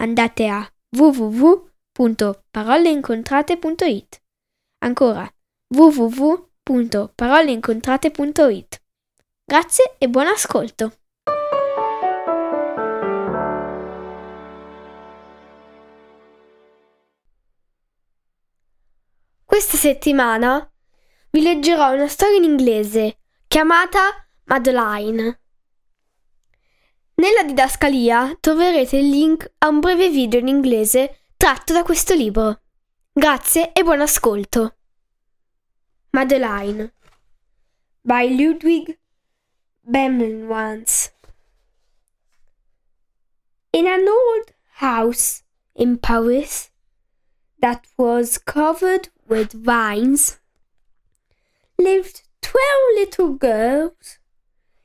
andate a www.paroleincontrate.it. Ancora www.paroleincontrate.it. Grazie e buon ascolto! Questa settimana vi leggerò una storia in inglese chiamata Madeline. Nella didascalia troverete il link a un breve video in inglese tratto da questo libro. Grazie e buon ascolto. Madeline by Ludwig Bemmelwans In an old house in Paris that was covered with vines lived twelve little girls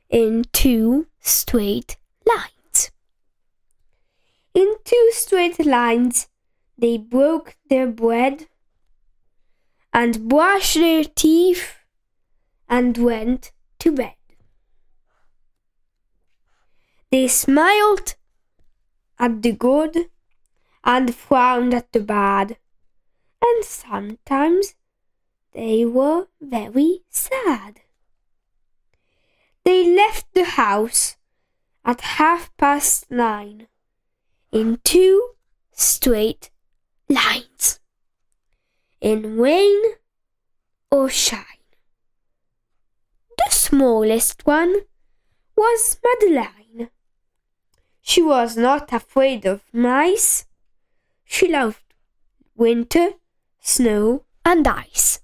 in two straight lines. In two straight lines, they broke their bread and brushed their teeth and went to bed. They smiled at the good and frowned at the bad, and sometimes they were very sad. They left the house at half past nine in two straight lines, in rain or shine. The smallest one was Madeline. She was not afraid of mice. She loved winter, snow, and ice.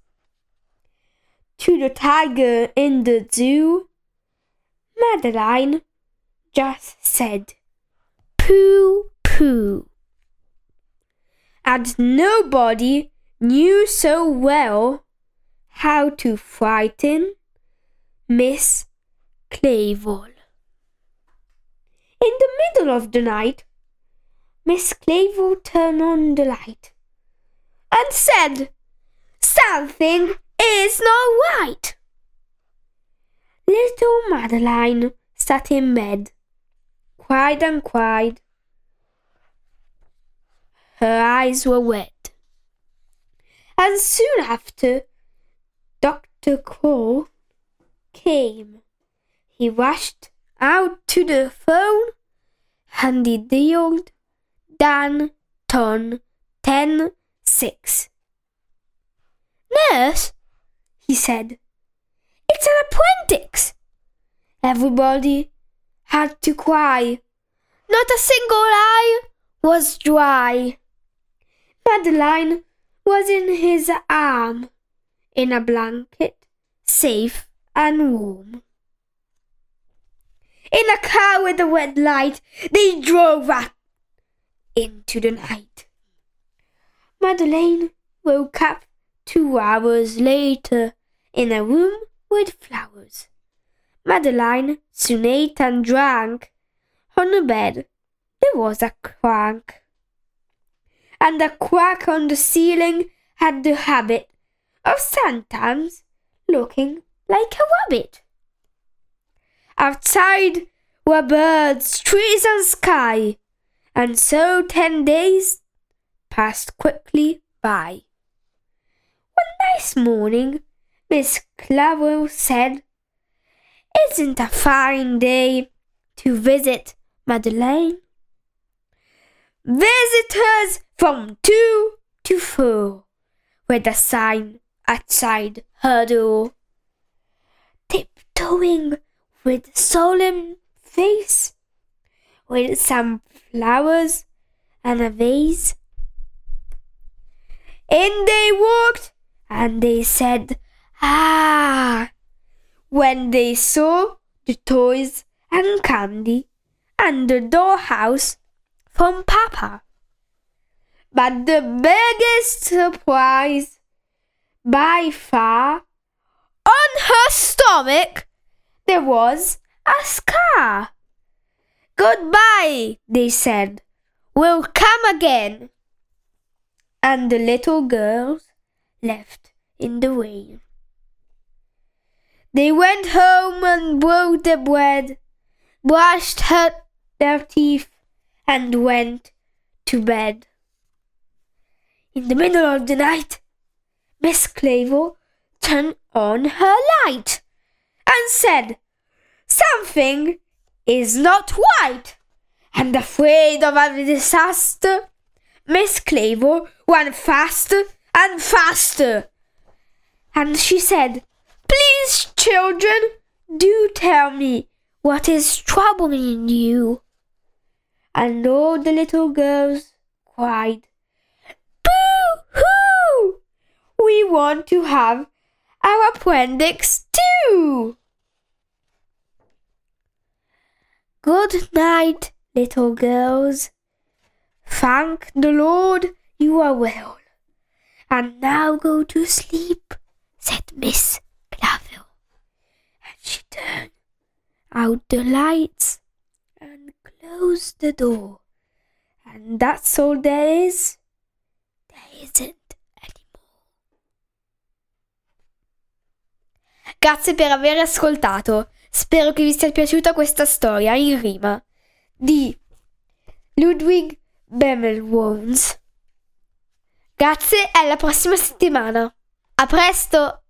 To the tiger in the zoo, Madeline just said, Pooh, pooh. And nobody knew so well how to frighten Miss Clavel. In the middle of the night, Miss Clavel turned on the light and said, Something is not right. Little Madeline sat in bed, cried and cried. Her eyes were wet. And soon after, Dr. Crow came. He rushed out to the phone and he dialed Dan Ton Ten Six. Nurse, he said, it's an appendix. Everybody had to cry. Not a single eye was dry. Madeline was in his arm, in a blanket, safe and warm. In a car with a red light, they drove out into the night. Madeline woke up two hours later in a room with flowers. Madeline soon ate and drank. On the bed there was a crank. And the crack on the ceiling had the habit of sometimes looking like a rabbit. Outside were birds, trees, and sky, and so ten days passed quickly by. One nice morning, Miss Clavel said, Isn't a fine day to visit Madeline? Visitors from two to four, with a sign outside her door. Tiptoeing with solemn face, with some flowers and a vase. In they walked, and they said, Ah! When they saw the toys and candy and the dollhouse from Papa. but the biggest surprise by far, on her stomach there was a scar. Goodbye, they said. We'll come again. And the little girls left in the rain. They went home and broke the bread, brushed her, their teeth, and went to bed. In the middle of the night, Miss Clavel turned on her light and said, Something is not right. And afraid of a disaster, Miss Clavel ran faster and faster. And she said, Please, children, do tell me what is troubling you. And all the little girls cried, Boo hoo! We want to have our appendix too. Good night, little girls. Thank the Lord you are well. And now go to sleep, said Miss she turned out the lights and closed the door. And that's all there is. There isn't anymore. Grazie per aver ascoltato. Spero che vi sia piaciuta questa storia in rima di Ludwig Bemelworms. Grazie e alla prossima settimana. A presto!